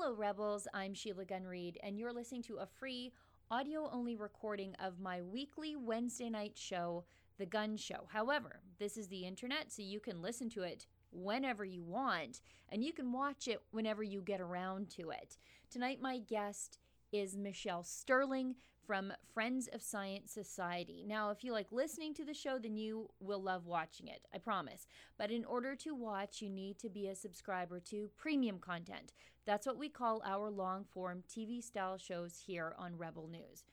Hello, Rebels. I'm Sheila Gunn Reid, and you're listening to a free audio only recording of my weekly Wednesday night show, The Gun Show. However, this is the internet, so you can listen to it whenever you want, and you can watch it whenever you get around to it. Tonight, my guest is Michelle Sterling from Friends of Science Society. Now, if you like listening to the show, then you will love watching it, I promise. But in order to watch, you need to be a subscriber to premium content. That's what we call our long form TV style shows here on Rebel News.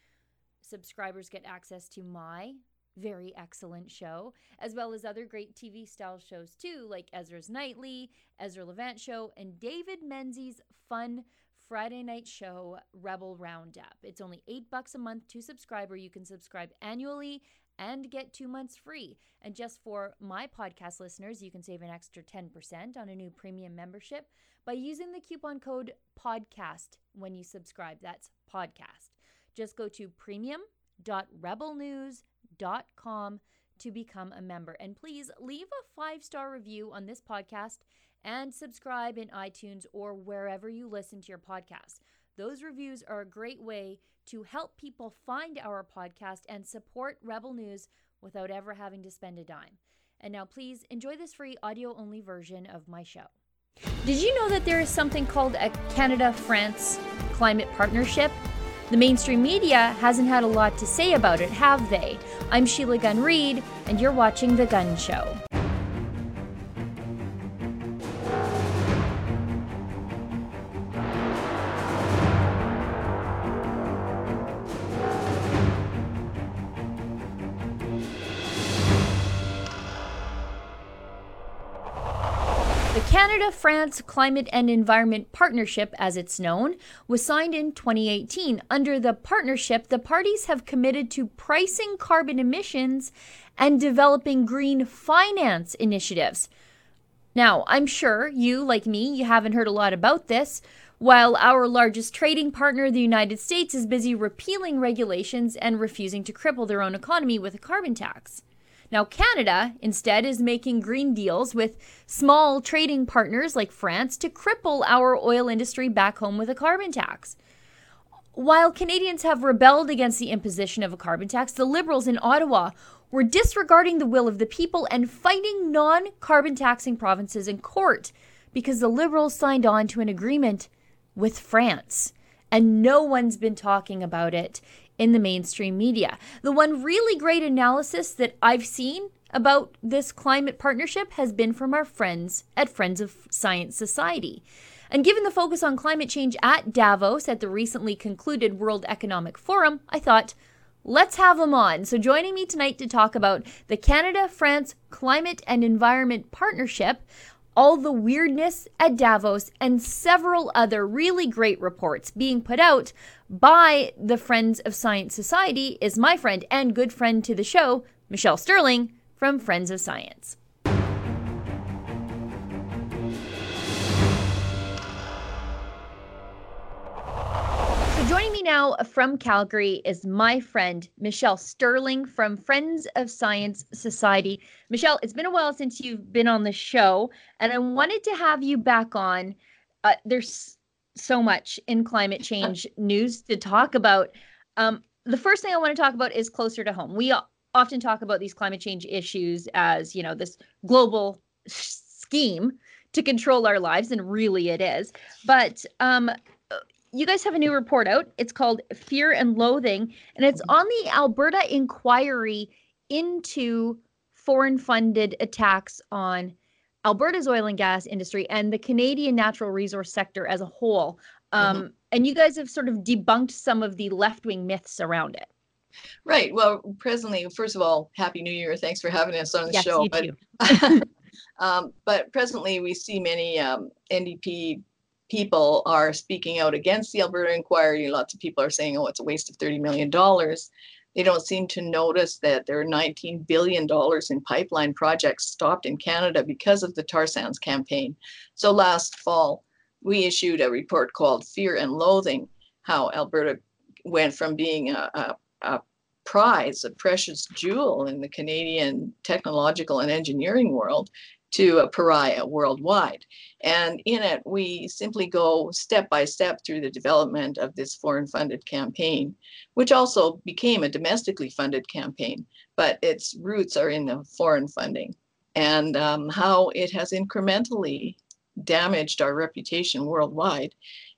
Subscribers get access to my very excellent show, as well as other great TV style shows too, like Ezra's Nightly, Ezra Levant Show, and David Menzies' fun Friday night show, Rebel Roundup. It's only eight bucks a month to subscribe, or you can subscribe annually and get two months free. And just for my podcast listeners, you can save an extra 10% on a new premium membership by using the coupon code PODCAST when you subscribe. That's podcast. Just go to premium.rebelnews.com to become a member. And please leave a five star review on this podcast and subscribe in iTunes or wherever you listen to your podcast. Those reviews are a great way to help people find our podcast and support Rebel News without ever having to spend a dime. And now, please enjoy this free audio only version of my show. Did you know that there is something called a Canada France climate partnership? The mainstream media hasn't had a lot to say about it, have they? I'm Sheila Gunn Reid, and you're watching The Gun Show. France Climate and Environment Partnership, as it's known, was signed in 2018. Under the partnership, the parties have committed to pricing carbon emissions and developing green finance initiatives. Now, I'm sure you, like me, you haven't heard a lot about this. While our largest trading partner, the United States, is busy repealing regulations and refusing to cripple their own economy with a carbon tax. Now, Canada instead is making green deals with small trading partners like France to cripple our oil industry back home with a carbon tax. While Canadians have rebelled against the imposition of a carbon tax, the Liberals in Ottawa were disregarding the will of the people and fighting non carbon taxing provinces in court because the Liberals signed on to an agreement with France. And no one's been talking about it in the mainstream media. The one really great analysis that I've seen about this climate partnership has been from our friends at Friends of Science Society. And given the focus on climate change at Davos at the recently concluded World Economic Forum, I thought, let's have them on. So, joining me tonight to talk about the Canada France Climate and Environment Partnership, all the weirdness at Davos, and several other really great reports being put out by the Friends of Science Society is my friend and good friend to the show, Michelle Sterling from Friends of Science. Now from Calgary is my friend Michelle Sterling from Friends of Science Society. Michelle, it's been a while since you've been on the show, and I wanted to have you back on. Uh, there's so much in climate change news to talk about. Um, the first thing I want to talk about is closer to home. We often talk about these climate change issues as, you know, this global scheme to control our lives, and really it is. But um, you guys have a new report out. It's called Fear and Loathing, and it's on the Alberta inquiry into foreign funded attacks on Alberta's oil and gas industry and the Canadian natural resource sector as a whole. Um, mm-hmm. And you guys have sort of debunked some of the left wing myths around it. Right. Well, presently, first of all, Happy New Year. Thanks for having us on the yes, show. but, um, but presently, we see many um, NDP people are speaking out against the Alberta inquiry. Lots of people are saying, oh, it's a waste of $30 million. They don't seem to notice that there are $19 billion in pipeline projects stopped in Canada because of the tar sands campaign. So last fall, we issued a report called Fear and Loathing how Alberta went from being a, a, a prize, a precious jewel in the Canadian technological and engineering world, to a pariah worldwide. And in it, we simply go step by step through the development of this foreign funded campaign, which also became a domestically funded campaign, but its roots are in the foreign funding and um, how it has incrementally damaged our reputation worldwide.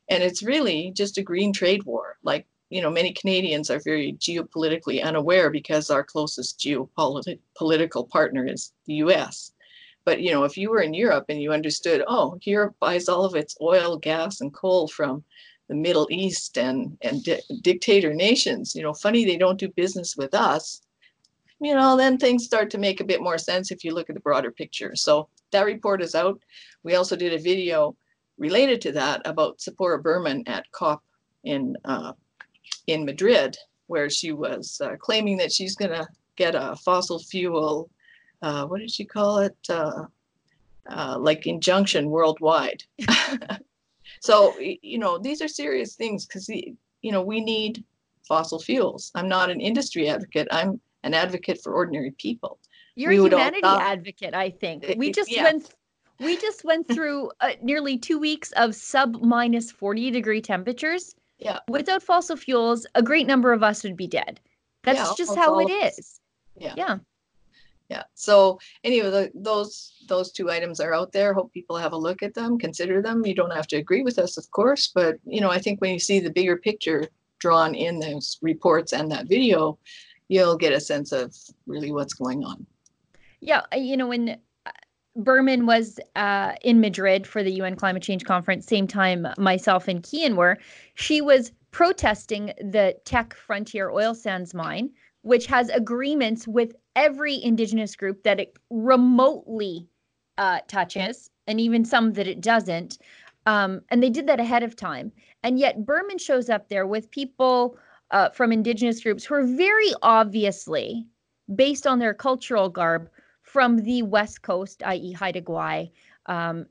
And it's really just a green trade war. Like, you know, many Canadians are very geopolitically unaware because our closest geopolitical partner is the US. But you know, if you were in Europe and you understood, oh, Europe buys all of its oil, gas, and coal from the Middle East and and di- dictator nations, you know, funny they don't do business with us. You know, then things start to make a bit more sense if you look at the broader picture. So that report is out. We also did a video related to that about Tzeporah Berman at COP in uh, in Madrid, where she was uh, claiming that she's going to get a fossil fuel uh, what did she call it? Uh, uh, like injunction worldwide. so you know these are serious things because you know we need fossil fuels. I'm not an industry advocate. I'm an advocate for ordinary people. You're we a humanity advocate, I think. We just yeah. went we just went through uh, nearly two weeks of sub minus 40 degree temperatures. Yeah. Without fossil fuels, a great number of us would be dead. That's yeah, just how it is. Yeah. Yeah yeah. So anyway the, those those two items are out there. Hope people have a look at them consider them. You don't have to agree with us of course but you know i think when you see the bigger picture drawn in those reports and that video you'll get a sense of really what's going on. Yeah you know when uh, Berman was uh, in Madrid for the UN climate change conference, same time myself and Keean were. She was protesting the Teck Frontier oil sands mine, which has agreements with every indigenous group that it remotely uh, touches, and even some that it doesn't. Um, and they did that ahead of time. And yet Berman shows up there with people uh, from indigenous groups who are very obviously, based on their cultural garb, from the West Coast, i.e., Haida Gwaii. Um,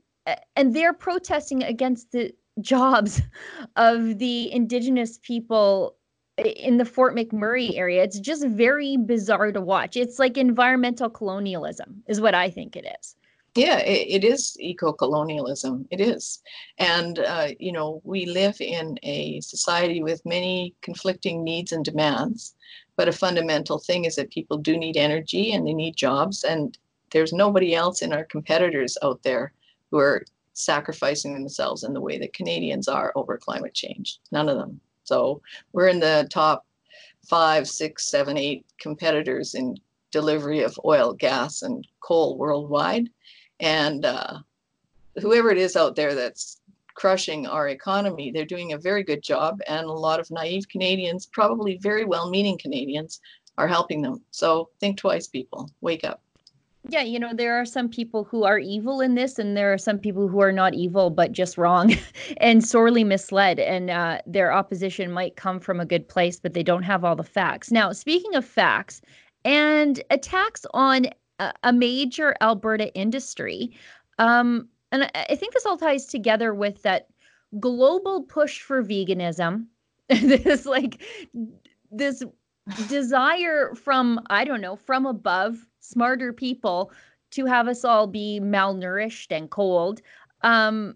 and they're protesting against the jobs of the indigenous people in the Fort McMurray area. It's just very bizarre to watch. It's like environmental colonialism, is what I think it is. Yeah, it, it is eco colonialism. It is. And, uh, you know, we live in a society with many conflicting needs and demands. But a fundamental thing is that people do need energy and they need jobs. And there's nobody else in our competitors out there who are sacrificing themselves in the way that Canadians are over climate change. None of them. So we're in the top five, six, seven, eight competitors in delivery of oil, gas, and coal worldwide. And uh, whoever it is out there that's crushing our economy, they're doing a very good job. And a lot of naive Canadians, probably very well meaning Canadians, are helping them. So think twice, people. Wake up. Yeah, you know, there are some people who are evil in this, and there are some people who are not evil, but just wrong and sorely misled. And uh, their opposition might come from a good place, but they don't have all the facts. Now, speaking of facts and attacks on a, major Alberta industry, um, and I think this all ties together with that global push for veganism. this, like, this desire from, I don't know, from above smarter people to have us all be malnourished and cold um,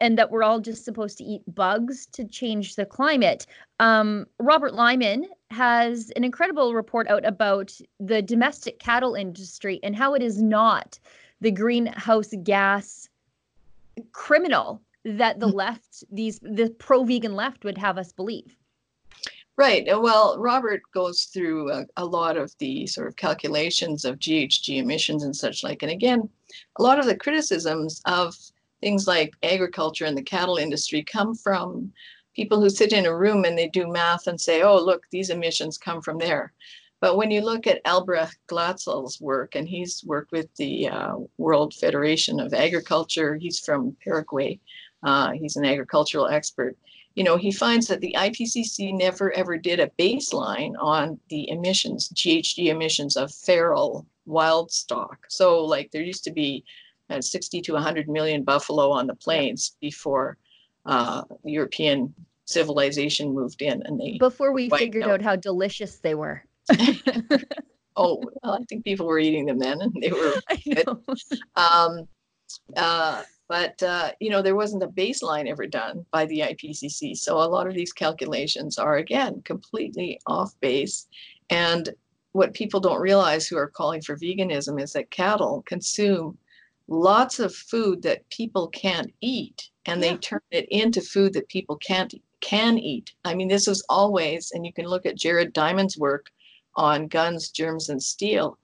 and that we're all just supposed to eat bugs to change the climate. Um, Robert Lyman has an incredible report out about the domestic cattle industry and how it is not the greenhouse gas criminal that the mm. left, these the pro vegan left would have us believe. Right. Well, Robert goes through a, a, lot of the sort of calculations of GHG emissions and such like. And again, a lot of the criticisms of things like agriculture and the cattle industry come from people who sit in a room and they do math and say, oh, look, these emissions come from there. But when you look at Albrecht Glatzle's work, and he's worked with the uh, World Federation of Agriculture, he's from Paraguay, uh, he's an agricultural expert you know, he finds that the IPCC never ever did a baseline on the emissions, GHG emissions of feral wild stock. So, like, there used to be uh, 60 to 100 million buffalo on the plains before uh, European civilization moved in, and they before we figured out. out how delicious they were. oh, well, I think people were eating them then, and they were. um, uh, but uh, you know, there wasn't a baseline ever done by the IPCC, so a lot of these calculations are again completely off base. And what people don't realize who are calling for veganism is that cattle consume lots of food that people can't eat and yeah. they turn it into food that people can't can eat. I mean, this is always, and you can look at Jared Diamond's work on guns, germs, and steel.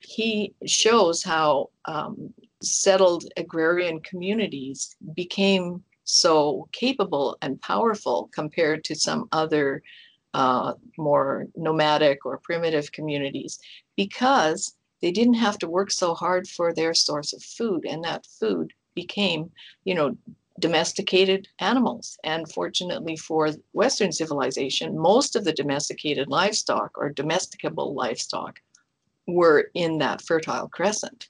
He shows how um, settled agrarian communities became so capable and powerful compared to some other uh, more nomadic or primitive communities because they didn't have to work so hard for their source of food and that food became you know domesticated animals. And fortunately for western civilization most of the domesticated livestock or domesticable livestock were in that fertile crescent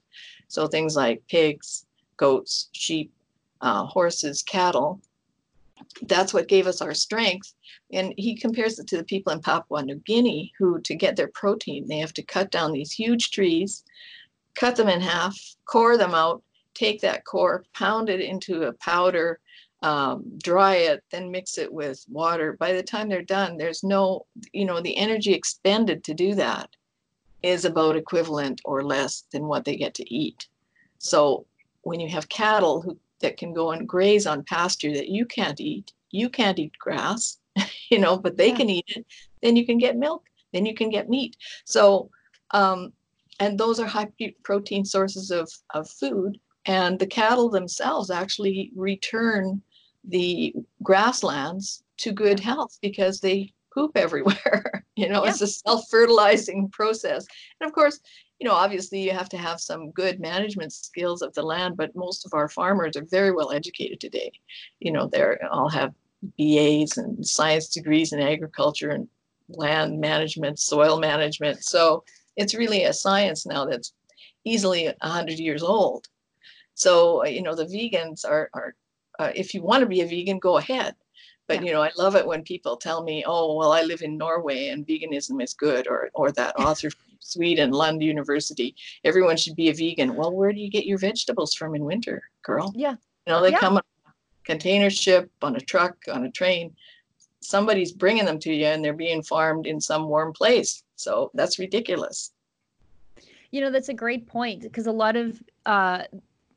so things like pigs goats sheep uh, horses cattle that's what gave us our strength. And he compares it to the people in Papua New Guinea who, to get their protein, they have to cut down these huge trees, cut them in half, core them out, take that core, pound it into a powder, um, dry it, then mix it with water. By the time they're done, there's no, you know, the energy expended to do that is about equivalent or less than what they get to eat. So when you have cattle who that can go and graze on pasture that you can't eat. You can't eat grass, you know, but they yeah. can eat it. Then you can get milk. Then you can get meat. So, um, and those are high protein sources of, of food. And the cattle themselves actually return the grasslands to good health because they poop everywhere. You know, yeah. it's a self fertilizing process. And of course, you know, obviously you have to have some good management skills of the land, but most of our farmers are very well educated today. You know, they're all have BAs and science degrees in agriculture and land management, soil management. So it's really a science now that's easily 100 years old. So, uh, you know, the vegans are, are uh, if you want to be a vegan, go ahead. But yeah. you know, I love it when people tell me, "Oh, well, I live in Norway and veganism is good," or or that author from Sweden, Lund University. Everyone should be a vegan. Well, where do you get your vegetables from in winter, girl? Yeah. You know, they yeah. come on a container ship, on a truck, on a train. Somebody's bringing them to you and they're being farmed in some warm place. So that's ridiculous. You know, that's a great point because a lot of, uh,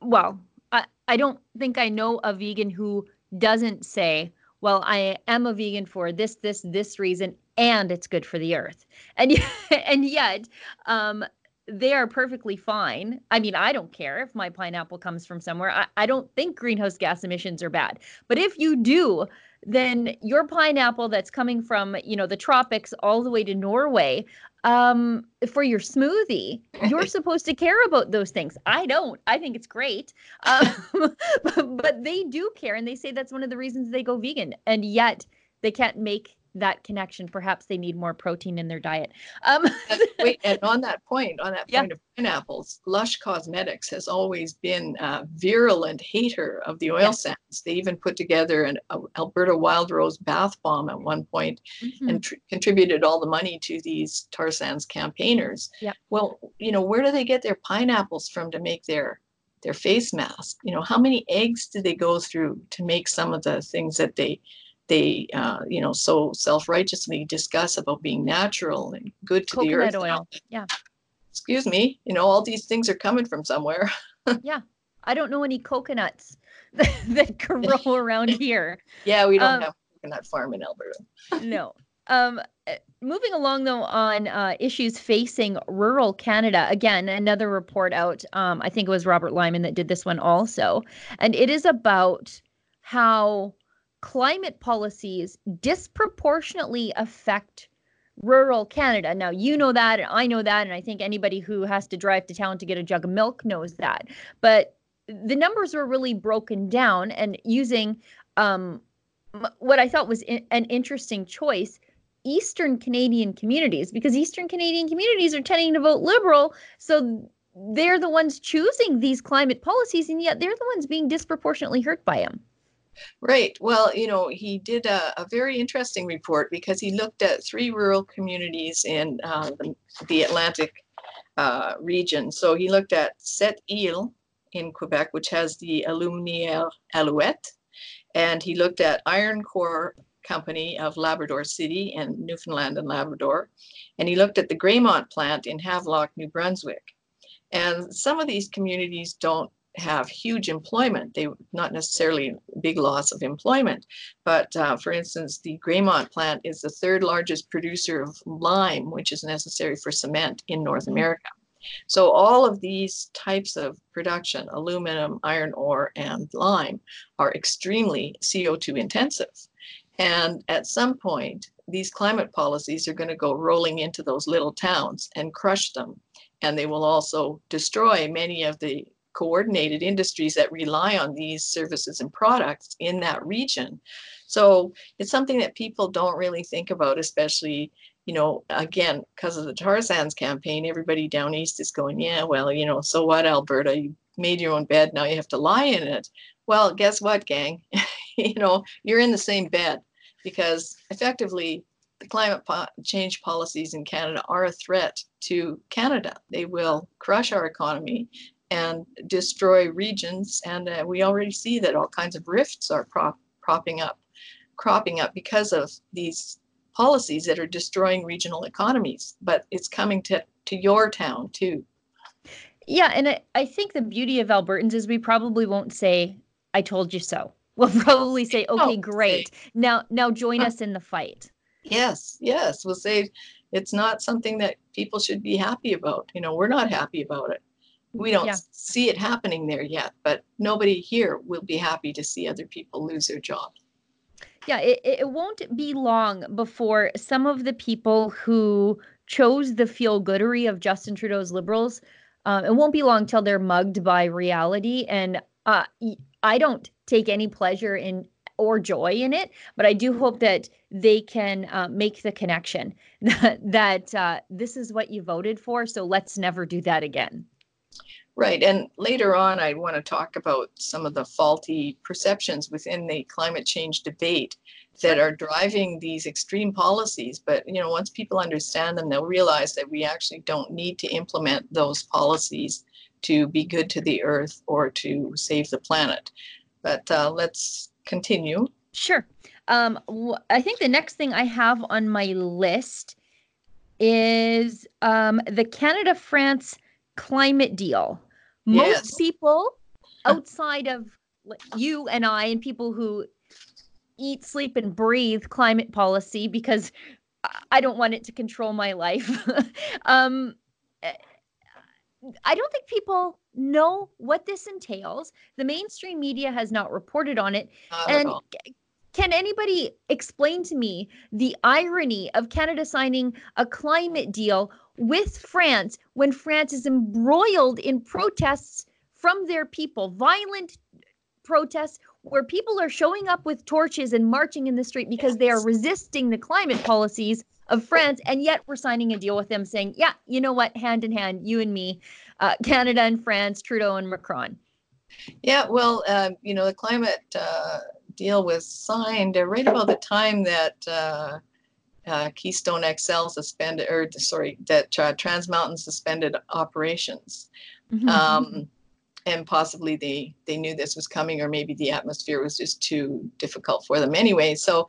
well, I, I don't think I know a vegan who doesn't say, well, I am a vegan for this, this, this reason, and it's good for the earth. And and yet, um, they are perfectly fine. I mean, I don't care if my pineapple comes from somewhere. I, I don't think greenhouse gas emissions are bad. But if you do, then your pineapple that's coming from, you know, the tropics all the way to Norway, um, for your smoothie, you're supposed to care about those things. I don't. I think it's great. Um, but, but they do care. And they say that's one of the reasons they go vegan. And yet they can't make that connection. Perhaps they need more protein in their diet. Um, wait, and on that point, on that point yeah. of pineapples, Lush Cosmetics has always been a virulent hater of the oil yeah. sands. They even put together an Alberta Wild Rose bath bomb at one point mm-hmm. and tr- contributed all the money to these tar sands campaigners. Yeah. Well, you know, where do they get their pineapples from to make their their face mask? You know, how many eggs do they go through to make some of the things that they they uh, you know so self-righteously discuss about being natural and good to Coconut the earth. oil yeah. Excuse me you know all these things are coming from somewhere. Yeah i don't know any coconuts that, that grow around here. Yeah we don't um, have coconut farm in alberta. No. Um uh, moving along though on uh, issues facing rural canada again another report out um, i think it was robert lyman that did this one also. And it is about how climate policies disproportionately affect rural Canada. Now, you know that, and I know that, and I think anybody who has to drive to town to get a jug of milk knows that. But the numbers were really broken down and using um, what I thought was in- an interesting choice. Eastern Canadian communities, because Eastern Canadian communities are tending to vote liberal. So they're the ones choosing these climate policies, and yet they're the ones being disproportionately hurt by them. Right. Well, you know, he did a, a, very interesting report because he looked at three rural communities in uh, the, the, Atlantic uh, region. So he looked at Sept Îles in Quebec, which has the Aluminière Alouette, and he looked at Iron Ore Company of Labrador City and Newfoundland and Labrador, and he looked at the Graymont plant in Havelock, New Brunswick. And some of these communities don't have huge employment. They not necessarily big loss of employment, but uh, for instance, the Graymont plant is the third largest producer of lime, which is necessary for cement in North mm-hmm. America. So all of these types of production, aluminum, iron ore, and lime, are extremely CO2 intensive. And at some point, these climate policies are going to go rolling into those little towns and crush them. And they will also destroy many of the coordinated industries that rely on these services and products in that region. So it's something that people don't really think about, especially, you know, again, because of the tar sands campaign, everybody down east is going, yeah, well, you know, so what, Alberta? You made your own bed, now you have to lie in it. Well, guess what, gang? you know, you're in the same bed because effectively the climate po- change policies in Canada are a threat to Canada. They will crush our economy and destroy regions. And uh, we already see that all kinds of rifts are prop- propping up, cropping up because of these policies that are destroying regional economies. But it's coming to, to your town too. Yeah, and I, I think the beauty of Albertans is we probably won't say, I told you so. We'll probably say, okay, oh, great. Say, now now join us in the fight. Yes, yes. We'll say it's not something that people should be happy about. You know, we're not happy about it we don't yeah. see it happening there yet, but nobody here will be happy to see other people lose their job. Yeah, it, it won't be long before some of the people who chose the feel goodery of Justin Trudeau's liberals, uh, it won't be long till they're mugged by reality. And uh, I don't take any pleasure in or joy in it, but I do hope that they can uh, make the connection that, that uh, this is what you voted for. So let's never do that again. Right. And later on, I want to talk about some of the faulty perceptions within the climate change debate that are driving these extreme policies. But, you know, once people understand them, they'll realize that we actually don't need to implement those policies to be good to the earth or to save the planet. But uh, let's continue. Sure. Um, I think the next thing I have on my list is um, the Canada France climate deal. Most yes. people outside of you and I and people who eat, sleep, and breathe climate policy because I don't want it to control my life. um, eh, I don't think people know what this entails. The mainstream media has not reported on it. Not and can anybody explain to me the irony of Canada signing a climate deal with France when France is embroiled in protests from their people, violent protests where people are showing up with torches and marching in the street because they are resisting the climate policies of France, and yet we're signing a deal with them saying, yeah, you know what, hand in hand, you and me, uh, Canada and France, Trudeau and Macron. Yeah, well, uh, you know, the climate uh, deal was signed right about the time that uh, Keystone XL suspended, or sorry, that uh, Trans Mountain suspended operations. Mm-hmm. Um, and possibly they they knew this was coming, or maybe the atmosphere was just too difficult for them anyway. So,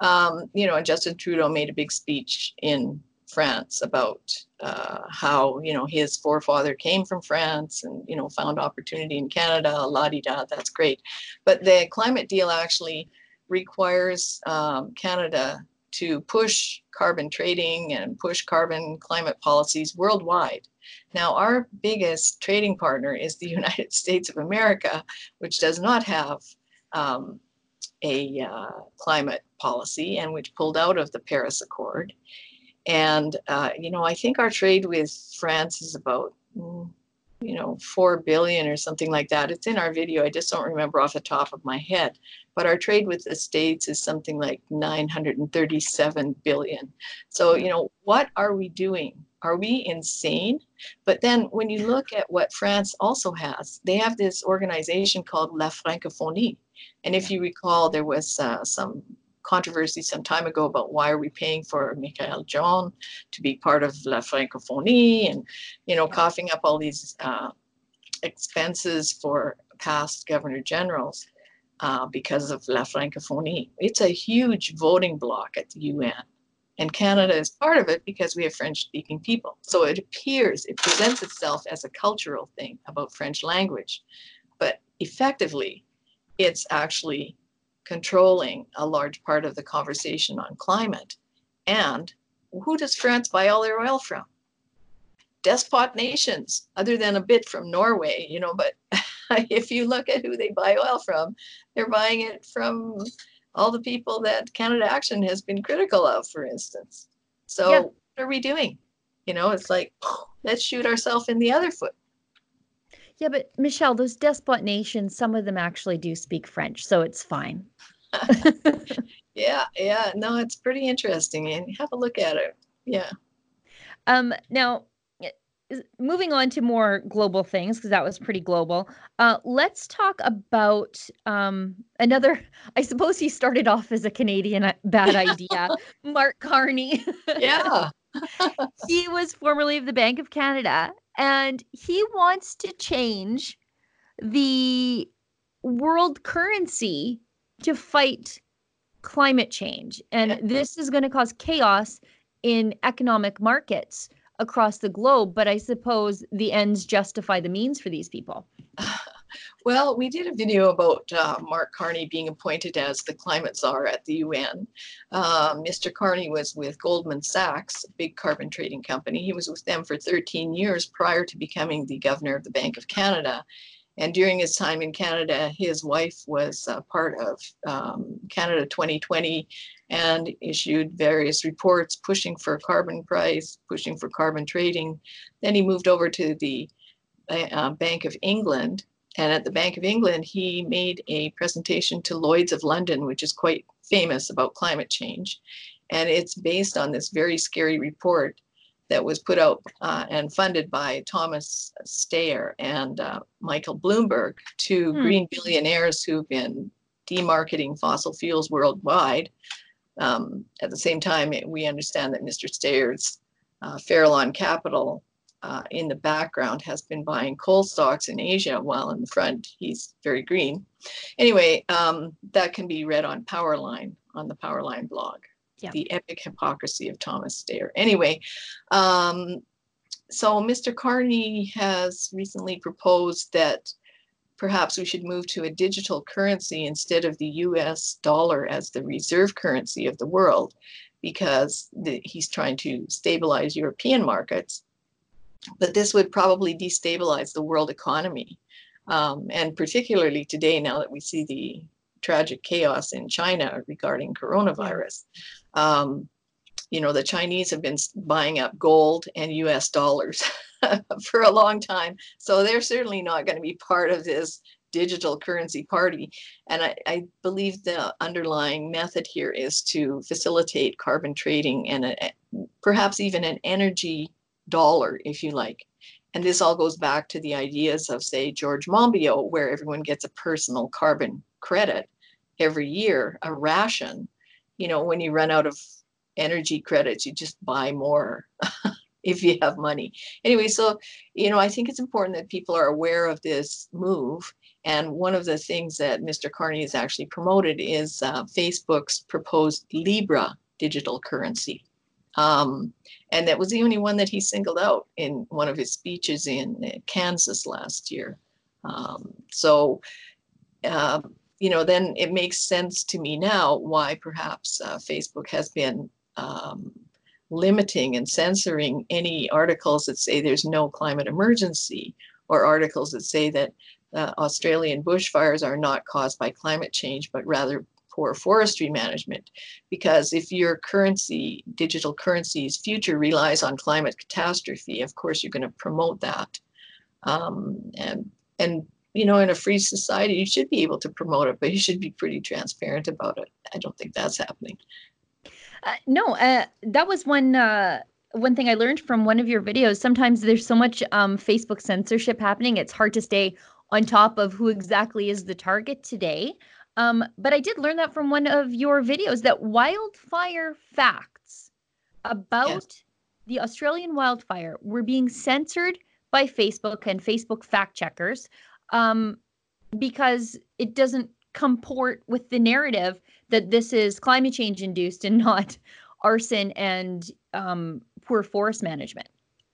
um, you know, Justin Trudeau made a big speech in France about uh, how you know his forefather came from France and you know found opportunity in Canada. La di da, that's great. But the climate deal actually requires um, Canada to push carbon trading and push carbon climate policies worldwide. Now, our biggest trading partner is the United States of America, which does not have um, a uh, climate policy and which pulled out of the Paris Accord. And, uh, you know, I think our trade with France is about, mm, you know, 4 billion or something like that. It's in our video. I just don't remember off the top of my head. But our trade with the States is something like 937 billion. So, you know, what are we doing? Are we insane? But then when you look at what France also has, they have this organization called La Francophonie. And if you recall, there was uh, some controversy some time ago about why are we paying for Michaëlle Jean to be part of La Francophonie and, you know, coughing up all these uh, expenses for past governor generals uh, because of La Francophonie. It's a huge voting bloc at the UN. And Canada is part of it because we have French speaking people. So it appears, it presents itself as a cultural thing about French language. But effectively, it's actually controlling a large part of the conversation on climate. And who does France buy all their oil from? Despot nations, other than a bit from Norway, you know, but if you look at who they buy oil from, they're buying it from all the people that Canada Action has been critical of, for instance. So yeah. what are we doing? You know, it's like, let's shoot ourselves in the other foot. Yeah, but Michelle, those despot nations, some of them actually do speak French, so it's fine. yeah, yeah. No, it's pretty interesting. And have a look at it. Yeah. Um, now, moving on to more global things because that was pretty global uh, let's talk about um, another i suppose he started off as a canadian uh, bad idea mark carney. Yeah. He was formerly of the bank of canada and he wants to change the world currency to fight climate change and yeah. this is going to cause chaos in economic markets across the globe, but I suppose the ends justify the means for these people. Well, we did a video about uh, Mark Carney being appointed as the climate czar at the UN. Uh, Mr. Carney was with Goldman Sachs, a big carbon trading company. He was with them for 13 years prior to becoming the governor of the Bank of Canada. And during his time in Canada, his wife was uh, part of um, Canada 2020 and issued various reports pushing for carbon price, pushing for carbon trading. Then he moved over to the uh, Bank of England. And at the Bank of England, he made a presentation to Lloyd's of London, which is quite famous about climate change. And it's based on this very scary report that was put out uh, and funded by Thomas Steyer and uh, Michael Bloomberg two hmm. green billionaires who've been demarketing fossil fuels worldwide. Um, at the same time, we understand that Mr. Steyer's uh, Farallon Capital uh, in the background has been buying coal stocks in Asia, while in the front he's very green. Anyway, um, that can be read on Powerline on the Powerline blog yeah. the epic hypocrisy of Thomas Steyer. Anyway, um, so Mr. Carney has recently proposed that perhaps we should move to a digital currency instead of the US dollar as the reserve currency of the world because the, he's trying to stabilize European markets. But this would probably destabilize the world economy. Um, and particularly today, now that we see the tragic chaos in China regarding coronavirus. Um, you know, the Chinese have been buying up gold and US dollars for a long time. So they're certainly not going to be part of this digital currency party. And I, I, believe the underlying method here is to facilitate carbon trading and a, perhaps even an energy dollar, if you like. And this all goes back to the ideas of, say, George Monbiot, where everyone gets a personal carbon credit every year, a ration you know, when you run out of energy credits, you just buy more if you have money. Anyway, so, you know, I think it's important that people are aware of this move. And one of the things that Mr. Carney has actually promoted is uh, Facebook's proposed Libra digital currency. Um, and that was the only one that he singled out in one of his speeches in uh, Kansas last year. Um, so, uh, you know, then it makes sense to me now why perhaps uh, Facebook has been um, limiting and censoring any articles that say there's no climate emergency or articles that say that uh, Australian bushfires are not caused by climate change, but rather poor forestry management. Because if your currency, digital currency's future relies on climate catastrophe, of course you're going to promote that. Um, and and you know, in a free society, you should be able to promote it, but you should be pretty transparent about it. I don't think that's happening. Uh, no, uh, that was one uh, one thing I learned from one of your videos. Sometimes there's so much um, Facebook censorship happening; it's hard to stay on top of who exactly is the target today. Um, but I did learn that from one of your videos that wildfire facts about yes. the Australian wildfire were being censored by Facebook and Facebook fact checkers um, because it doesn't comport with the narrative that this is climate change induced and not arson and um, poor forest management.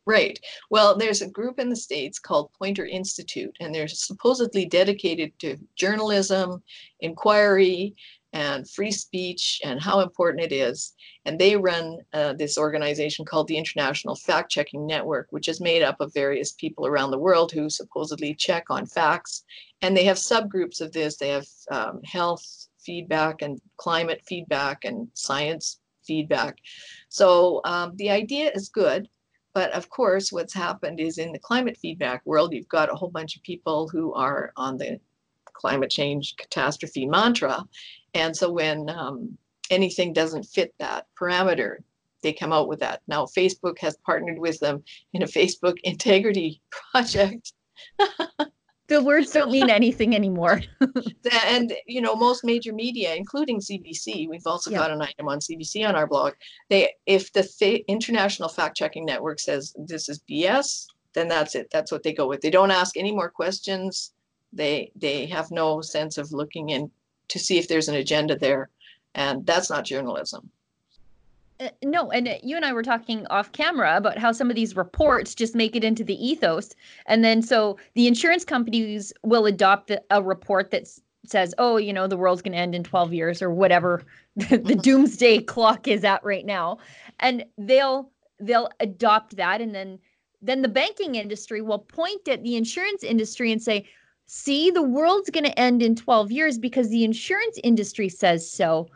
Right. Well, there's a group in the States called Poynter Institute, and they're supposedly dedicated to journalism, inquiry, and free speech and how important it is. And they run uh, this organization called the International Fact Checking Network, which is made up of various people around the world who supposedly check on facts. And they have subgroups of this. They have um, health feedback and climate feedback and science feedback. So um, the idea is good. But of course, what's happened is in the climate feedback world, you've got a whole bunch of people who are on the climate change catastrophe mantra. And so when um, anything doesn't fit that parameter, they come out with that. Now, Facebook has partnered with them in a Facebook integrity project. the words don't mean anything anymore. and you know, most major media, including CBC, we've also yeah. got an item on CBC on our blog. They, if the fa- International Fact Checking Network says this is BS, then that's it. That's what they go with. They don't ask any more questions. They they have no sense of looking in to see if there's an agenda there, and that's not journalism. Uh, no, and uh, you and I were talking off camera about how some of these reports just make it into the ethos, and then so the insurance companies will adopt a report that says, "Oh, you know, the world's going to end in 12 years or whatever the, the mm-hmm. doomsday clock is at right now," and they'll they'll adopt that, and then then the banking industry will point at the insurance industry and say, "See, the world's going to end in 12 years because the insurance industry says so,"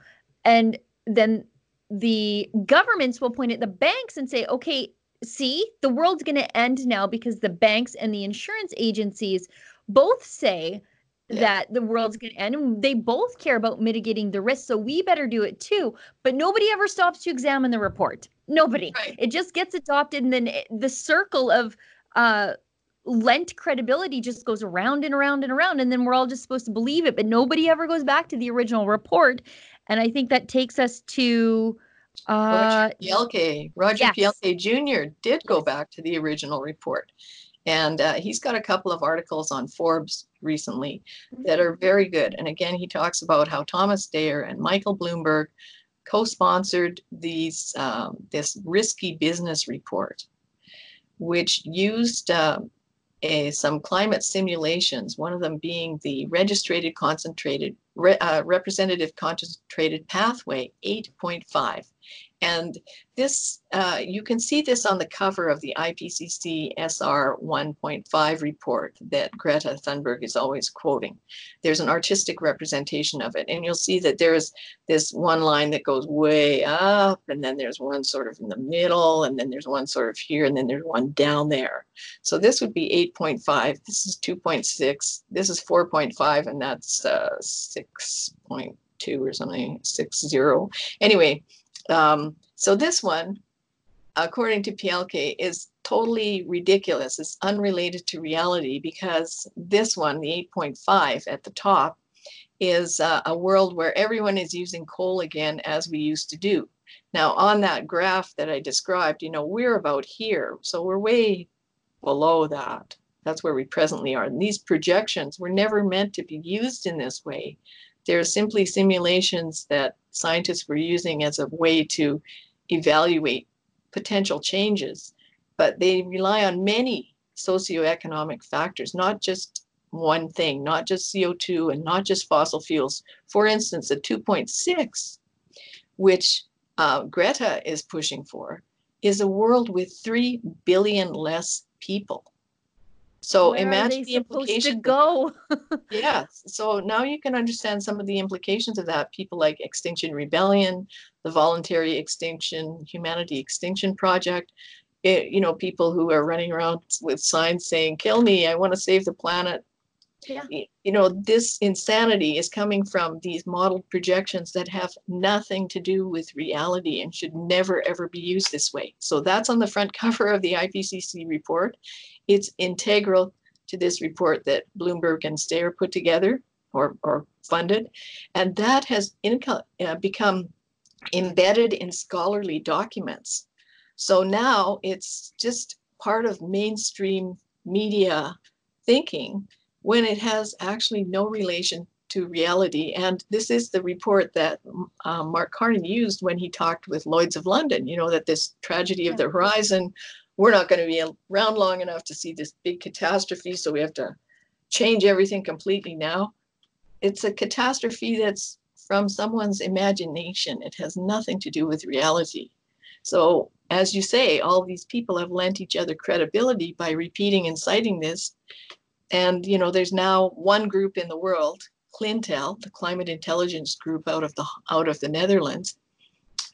and then the governments will point at the banks and say, okay, see, the world's going to end now because the banks and the insurance agencies both say yeah. that the world's going to end. And they both care about mitigating the risk. So we better do it too. But nobody ever stops to examine the report. Nobody. Right. It just gets adopted. And then it, the circle of, uh, lent credibility just goes around and around and around and then we're all just supposed to believe it but nobody ever goes back to the original report and I think that takes us to uh, Roger Pielke. Roger yes. Pielke Jr. did go back to the original report. And uh, he's got a couple of articles on Forbes recently that are very good. And again, he talks about how Thomas Steyer and Michael Bloomberg co-sponsored these um, this risky business report, which used uh, a, some climate simulations, one of them being the registered concentrated, re, uh, representative concentrated pathway 8.5. And this, uh, you can see this on the cover of the IPCC SR 1.5 report that Greta Thunberg is always quoting. There's an artistic representation of it. And you'll see that there's this one line that goes way up, and then there's one sort of in the middle, and then there's one sort of here, and then there's one down there. So this would be 8.5. This is 2.6. This is 4.5, and that's uh, 6.2 or something, 6.0. Anyway, um, so this one, according to Pielke, is totally ridiculous. It's unrelated to reality because this one, the 8.5 at the top, is uh, a world where everyone is using coal again as we used to do. Now, on that graph that I described, you know, we're about here. So we're way below that. That's where we presently are. And these projections were never meant to be used in this way. They're simply simulations that scientists were using as a way to evaluate potential changes, but they rely on many socioeconomic factors, not just one thing, not just CO2 and not just fossil fuels. For instance, a 2.6, which uh, Greta is pushing for, is a world with 3 billion less people. So Where imagine the implications. To go. yes. So now you can understand some of the implications of that. People like Extinction Rebellion, the Voluntary Extinction Humanity Extinction Project. It, you know, people who are running around with signs saying "Kill me! I want to save the planet." Yeah. You know, this insanity is coming from these modeled projections that have nothing to do with reality and should never ever be used this way. So that's on the front cover of the IPCC report. It's integral to this report that Bloomberg and Steyer put together. or, or funded. And that has inco- uh, become embedded in scholarly documents. So now it's just part of mainstream media thinking when it has actually no relation to reality. And this is the report that um, Mark Carney used when he talked with Lloyds of London, you know, that this tragedy of the horizon, we're not going to be around long enough to see this big catastrophe. So we have to change everything completely now. It's a catastrophe that's from someone's imagination. It has nothing to do with reality. So, as you say, all these people have lent each other credibility by repeating and citing this. And, you know, there's now one group in the world Clintel, the climate intelligence group out of the out of the Netherlands,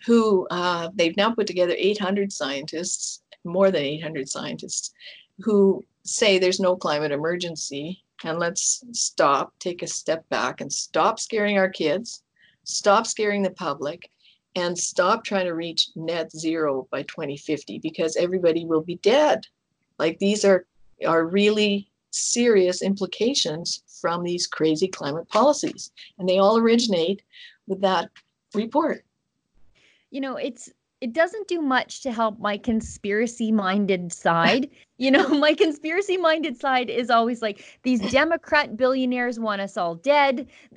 who uh, they've now put together 800 scientists, more than 800 scientists, who say there's no climate emergency and let's stop, take a step back, and stop scaring our kids, stop scaring the public, and stop trying to reach net zero by 2050 because everybody will be dead. Like these are are really serious implications from these crazy climate policies. And they all originate with that report. You know, it's it doesn't do much to help my conspiracy minded side. you know, my conspiracy minded side is always like these Democrat billionaires want us all dead.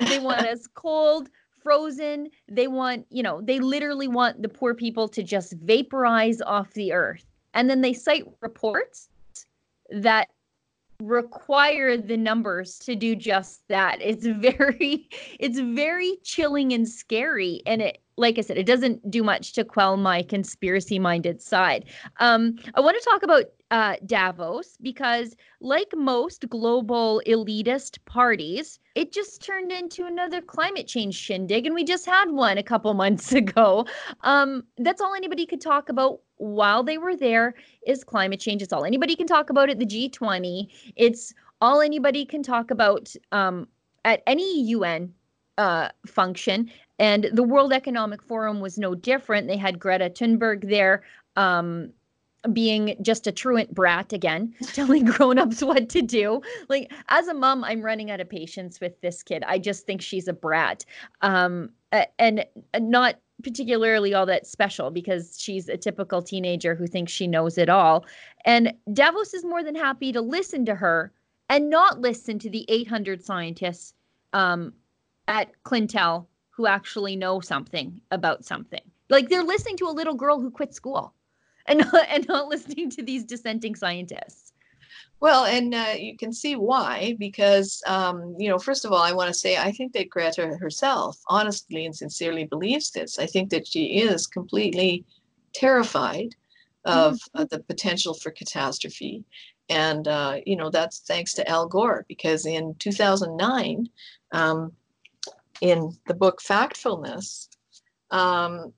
they want us cold, frozen. They want, you know, they literally want the poor people to just vaporize off the earth. And then they cite reports that require the numbers to do just that. It's very it's very chilling and scary and it like I said, it doesn't do much to quell my conspiracy minded side. Um, I want to talk about uh, Davos because, like most global elitist parties, it just turned into another climate change shindig, and we just had one a couple months ago. Um, that's all anybody could talk about while they were there is climate change. It's all anybody can talk about at the G20. It's all anybody can talk about um, at any UN uh, function. And the World Economic Forum was no different. They had Greta Thunberg there. Um, being just a truant brat again, telling grown-ups what to do. Like as a mom, I'm running out of patience with this kid. I just think she's a brat. Um, and not particularly all that special because she's a typical teenager who thinks she knows it all. And Davos is more than happy to listen to her and not listen to the 800 scientists um, at Clintel who actually know something about something. Like they're listening to a little girl who quit school and not, and not listening to these dissenting scientists. Well, and uh, you can see why, because, um, you know, first of all, I want to say I think that Greta herself honestly and sincerely believes this. I think that she is completely terrified of mm-hmm. uh, the potential for catastrophe. And, uh, you know, that's thanks to Al Gore, because in 2009, um, in the book Factfulness, um,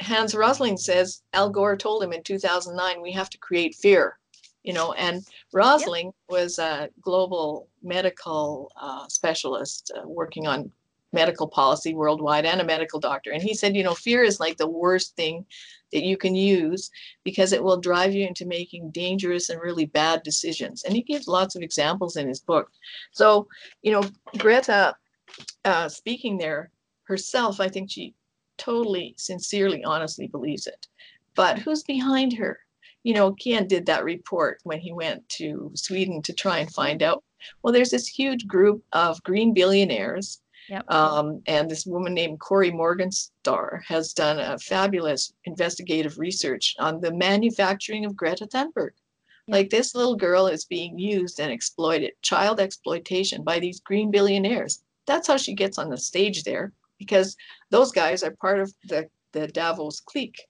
Hans Rosling says Al Gore told him in 2009, we have to create fear, you know, and Rosling yep. was a global medical uh, specialist uh, working on medical policy worldwide and a medical doctor. And he said, you know, fear is like the worst thing that you can use because it will drive you into making dangerous and really bad decisions. And he gives lots of examples in his book. So, you know, Greta uh, speaking there herself, I think she totally, sincerely, honestly believes it. But who's behind her? You know, Keean did that report when he went to Sweden to try and find out. Well, there's this huge group of green billionaires. Yep. Um, and this woman named Cory Morningstar has done a fabulous investigative research on the manufacturing of Greta Thunberg. Like this little girl is being used and exploited, child exploitation by these green billionaires that's how she gets on the stage there because those guys are part of the, the Davos clique.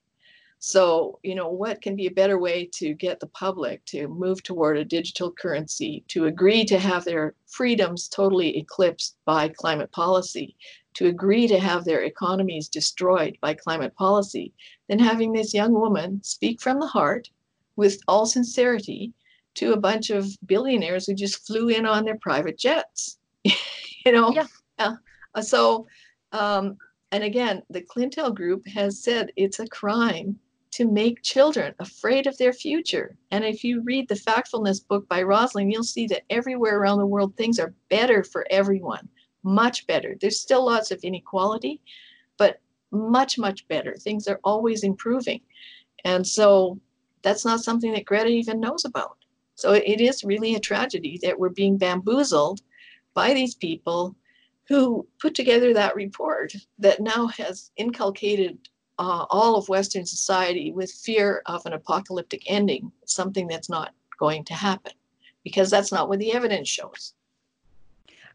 So, you know, what can be a better way to get the public to move toward a digital currency, to agree to have their freedoms totally eclipsed by climate policy, to agree to have their economies destroyed by climate policy, than having this young woman speak from the heart with all sincerity to a bunch of billionaires who just flew in on their private jets. you know? Yeah. yeah. Uh, so, um, and again, the Clintel group has said it's a crime to make children afraid of their future. And if you read the Factfulness book by Rosling, you'll see that everywhere around the world things are better for everyone, much better. There's still lots of inequality, but much, much better. Things are always improving. And so that's not something that Greta even knows about. So it is really a tragedy that we're being bamboozled by these people who put together that report that now has inculcated uh, all of Western society with fear of an apocalyptic ending, something that's not going to happen because that's not what the evidence shows.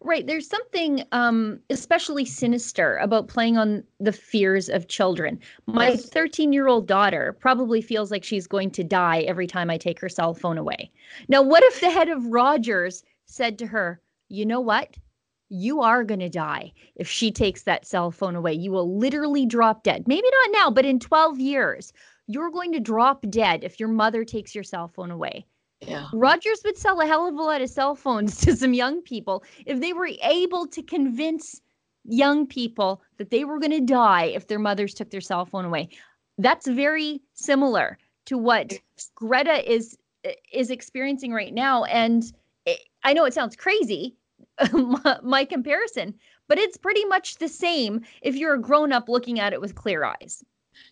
Right. There's something um, especially sinister about playing on the fears of children. My 13 year old daughter probably feels like she's going to die every time I take her cell phone away. Now, what if the head of Rogers said to her, You know what? You are going to die if she takes that cell phone away. You will literally drop dead. Maybe not now, but in 12 years, you're going to drop dead if your mother takes your cell phone away. Yeah. Rogers would sell a hell of a lot of cell phones to some young people if they were able to convince young people that they were going to die if their mothers took their cell phone away. That's very similar to what Greta is is experiencing right now and I know it sounds crazy my, comparison, but it's pretty much the same if you're a grown up looking at it with clear eyes.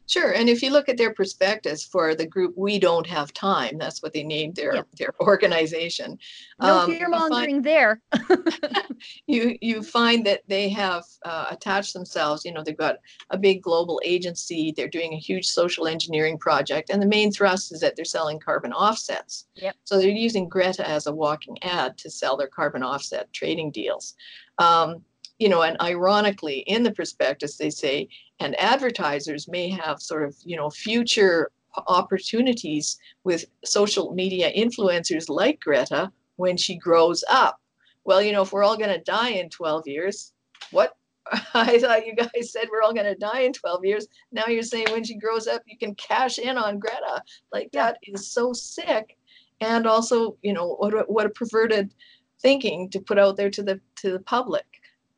Sure, and if you look at their prospectus for the group "We Don't Have Time," that's what they named their yep. their organization. No um, fear mongering there. you you find that they have uh, attached themselves. You know, they've got a big global agency. They're doing a huge social engineering project, and the main thrust is that they're selling carbon offsets. Yep. So they're using Greta as a walking ad to sell their carbon offset trading deals. Um, you know, and ironically, in the prospectus, they say, and advertisers may have sort of, you know, future opportunities with social media influencers like Greta when she grows up. Well, you know, if we're all going to die in 12 years, what? I thought you guys said we're all going to die in 12 years. Now you're saying when she grows up, you can cash in on Greta. Like that is so sick. And also, you know, what, what a perverted thinking to put out there to the to the public.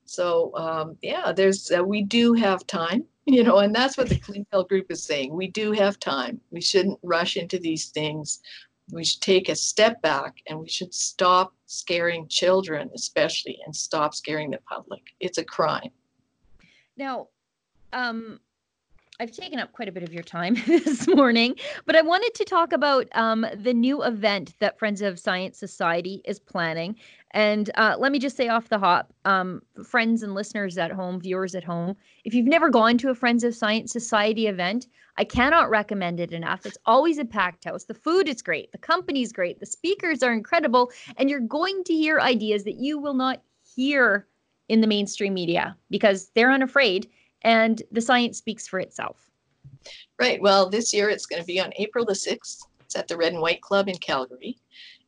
So um, yeah, there's uh, we do have time, you know, and that's what the Clintel group is saying. We do have time. We shouldn't rush into these things. We should take a step back and we should stop scaring children, especially, and stop scaring the public. It's a crime. Now, um, I've taken up quite a bit of your time this morning, but I wanted to talk about um, the new event that Friends of Science Society is planning. And uh, let me just say off the hop, um, friends and listeners at home, viewers at home, if you've never gone to a Friends of Science Society event, I cannot recommend it enough. It's always a packed house. The food is great, the company's great, the speakers are incredible, and you're going to hear ideas that you will not hear in the mainstream media because they're unafraid and the science speaks for itself. Right. Well, this year it's going to be on April the 6th. It's at the Red and White Club in Calgary.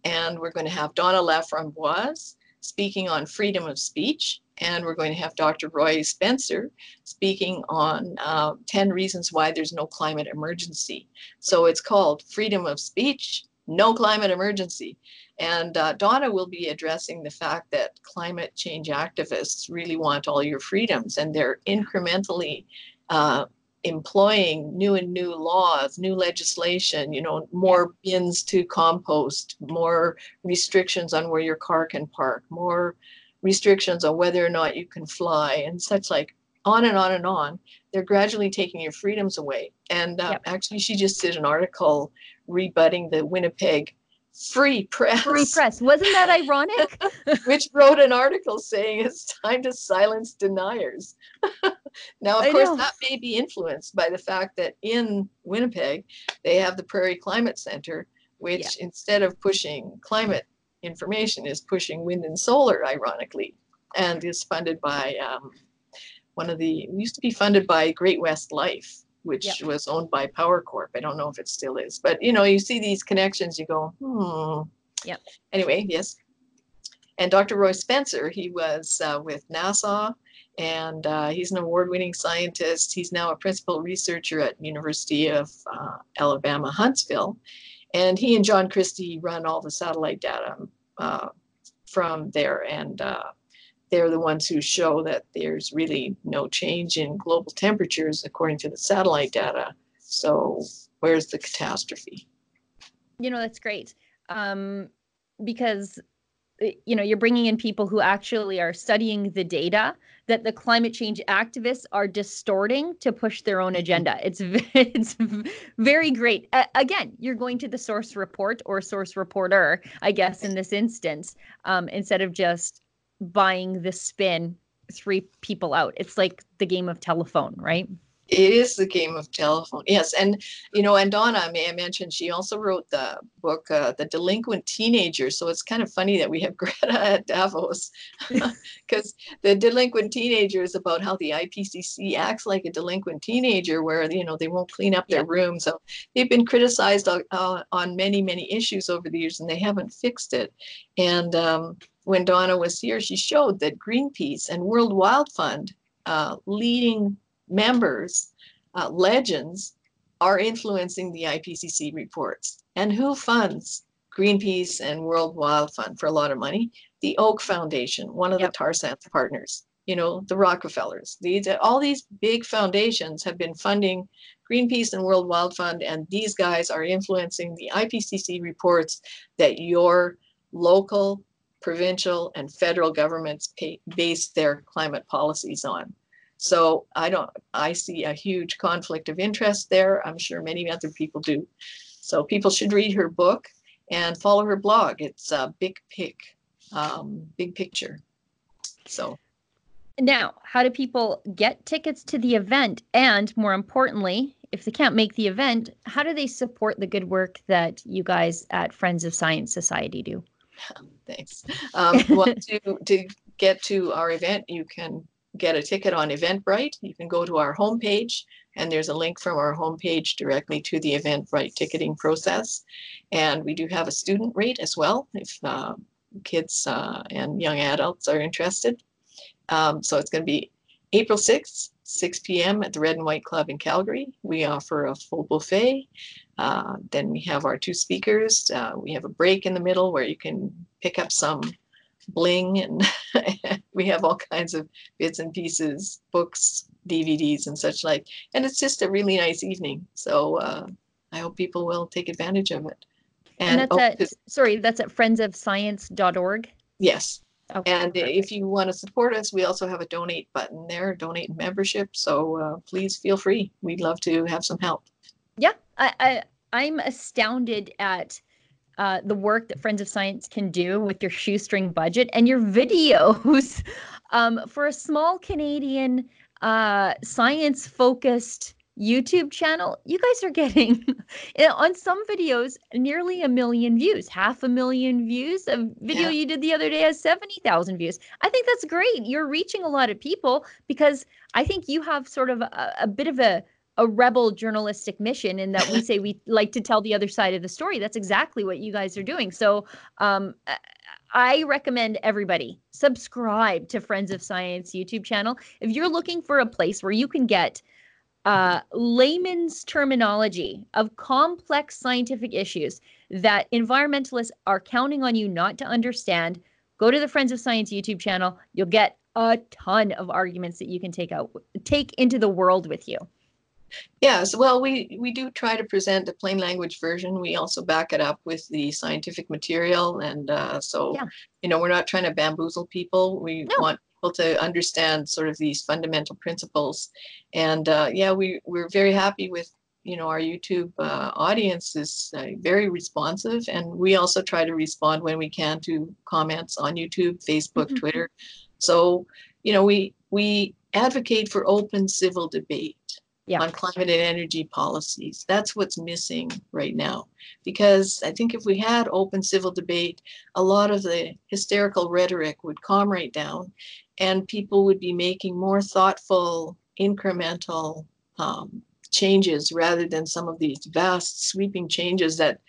And we're going to have Donna Laframboise speaking on freedom of speech. And we're going to have Dr. Roy Spencer speaking on uh, 10 reasons why there's no climate emergency. So it's called Freedom of Speech, No Climate Emergency. And uh, Donna will be addressing the fact that climate change activists really want all your freedoms and they're incrementally uh, employing new and new laws, new legislation, you know, more bins to compost, more restrictions on where your car can park, more restrictions on whether or not you can fly, and such like on and on and on. They're gradually taking your freedoms away. And uh, yep. actually, she just did an article rebutting the Winnipeg Free Press. Free Press. Wasn't that ironic? which wrote an article saying it's time to silence deniers. now, of I course, know. that may be influenced by the fact that in Winnipeg, they have the Prairie Climate Center, which yeah. instead of pushing climate information, is pushing wind and solar, ironically, and is funded by um, one of the, used to be funded by Great West Life which yep. was owned by Power Corp. I don't know if it still is, but you know, you see these connections, you go, hmm. Yep. Anyway, yes. And Dr. Roy Spencer, he was uh, with NASA, and uh, he's an award-winning scientist. He's now a principal researcher at University of uh, Alabama Huntsville, and he and John Christy run all the satellite data uh, from there. And uh, they're the ones who show that there's really no change in global temperatures according to the satellite data. So where's the catastrophe? You know, that's great. Um, because you know you're bringing in people who actually are studying the data that the climate change activists are distorting to push their own agenda it's it's very great uh, again you're going to the source report or source reporter i guess in this instance um, instead of just buying the spin three people out it's like the game of telephone right it is the game of telephone. Yes, and you know, and Donna, may I mention, she also wrote the book, uh, "The Delinquent Teenager." So it's kind of funny that we have Greta at Davos, because the delinquent teenager is about how the IPCC acts like a delinquent teenager, where you know they won't clean up their yeah. room. So they've been criticized uh, on many, many issues over the years, and they haven't fixed it. And um, when Donna was here, she showed that Greenpeace and World Wild Fund, uh, leading members, uh, legends, are influencing the IPCC reports. And who funds Greenpeace and World Wild Fund for a lot of money? The Oak Foundation, one of yep. the tar sands partners. You know, the Rockefellers. These all these big foundations have been funding Greenpeace and World Wild Fund, and these guys are influencing the IPCC reports that your local, provincial, and federal governments base their climate policies on. So I don't, I see a huge conflict of interest there. I'm sure many other people do. So people should read her book and follow her blog. It's a big pick, um, big picture. So now, how do people get tickets to the event? And more importantly, if they can't make the event, how do they support the good work that you guys at Friends of Science Society do? Thanks. Um, well, to, to get to our event, you can get a ticket on Eventbrite, you can go to our homepage and there's a link from our homepage directly to the Eventbrite ticketing process. And we do have a student rate as well if uh, kids uh, and young adults are interested. Um, so it's going to be April 6th, 6 p.m. at the Red and White Club in Calgary. We offer a full buffet. Uh, then we have our two speakers. Uh, we have a break in the middle where you can pick up some bling and we have all kinds of bits and pieces books dvds and such like. And it's just a really nice evening. So uh, i hope people will take advantage of it. And, and that's oh, at sorry that's at friendsofscience.org yes. Okay. and if you want to support us we also have a donate button there donate membership. So uh, please feel free. We'd love to have some help. Yeah i, I i'm astounded at uh, the work that Friends of Science can do with your shoestring budget and your videos um, for a small Canadian uh, science focused YouTube channel. You guys are getting on some videos nearly a million views, half a million views. A video yeah. you did the other day has 70,000 views. I think that's great. You're reaching a lot of people because I think you have sort of a, a bit of a a rebel journalistic mission in that we say we like to tell the other side of the story. That's exactly what you guys are doing. So um, I recommend everybody subscribe to Friends of Science YouTube channel. If you're looking for a place where you can get uh, layman's terminology of complex scientific issues that environmentalists are counting on you not to understand, go to the Friends of Science YouTube channel. You'll get a ton of arguments that you can take out, take into the world with you. Yes, well, we, we do try to present a plain language version. We also back it up with the scientific material. And uh, so, yeah. you know, we're not trying to bamboozle people. We no. want people to understand sort of these fundamental principles. And uh, yeah, we, we're very happy with, you know, our YouTube uh, audience is uh, very responsive. And we also try to respond when we can to comments on YouTube, Facebook, mm-hmm. Twitter. So, you know, we, we advocate for open civil debate yeah. on climate and energy policies. That's what's missing right now. Because I think if we had open civil debate, a lot of the hysterical rhetoric would calm right down and people would be making more thoughtful, incremental um, changes rather than some of these vast, sweeping changes that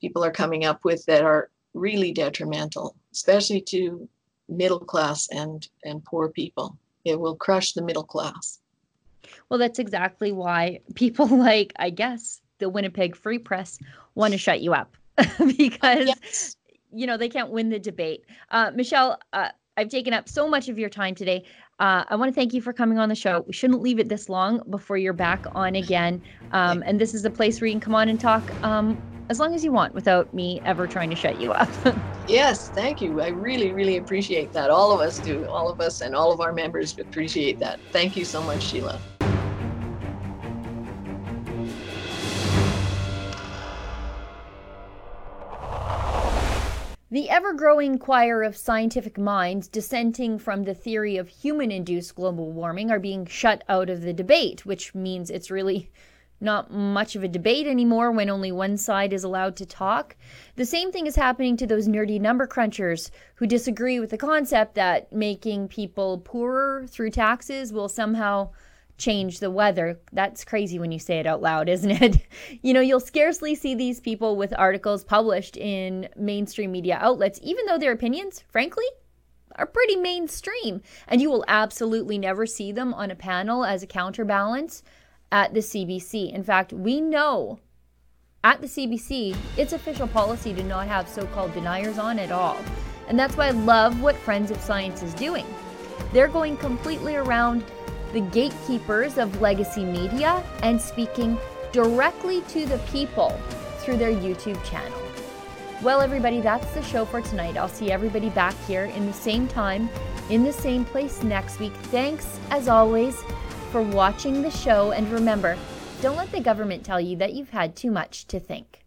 people are coming up with that are really detrimental, especially to middle class and, and poor people. It will crush the middle class. Well, that's exactly why people like, I guess, the Winnipeg Free Press want to shut you up because, yes. you know, they can't win the debate. Uh, Michelle, uh, I've taken up so much of your time today. uh, I want to thank you for coming on the show. We shouldn't leave it this long before you're back on again. Um, and this is a place where you can come on and talk um, as long as you want without me ever trying to shut you up. yes, thank you. I really, really appreciate that. All of us do. All of us and all of our members appreciate that. Thank you so much, Sheila. The ever growing choir of scientific minds dissenting from the theory of human induced global warming are being shut out of the debate, which means it's really not much of a debate anymore when only one side is allowed to talk. The same thing is happening to those nerdy number crunchers who disagree with the concept that making people poorer through taxes will somehow change the weather. That's crazy when you say it out loud, isn't it? you know, you'll scarcely see these people with articles published in mainstream media outlets, even though their opinions, frankly, are pretty mainstream. And you will absolutely never see them on a panel as a counterbalance at the CBC. In fact, we know at the CBC, it's official policy to not have so called deniers on at all. And that's why I love what Friends of Science is doing. They're going completely around the gatekeepers of legacy media and speaking directly to the people through their YouTube channel. Well, everybody, that's the show for tonight. I'll see everybody back here in the same time, in the same place next week. Thanks, as always, for watching the show. And remember, don't let the government tell you that you've had too much to think.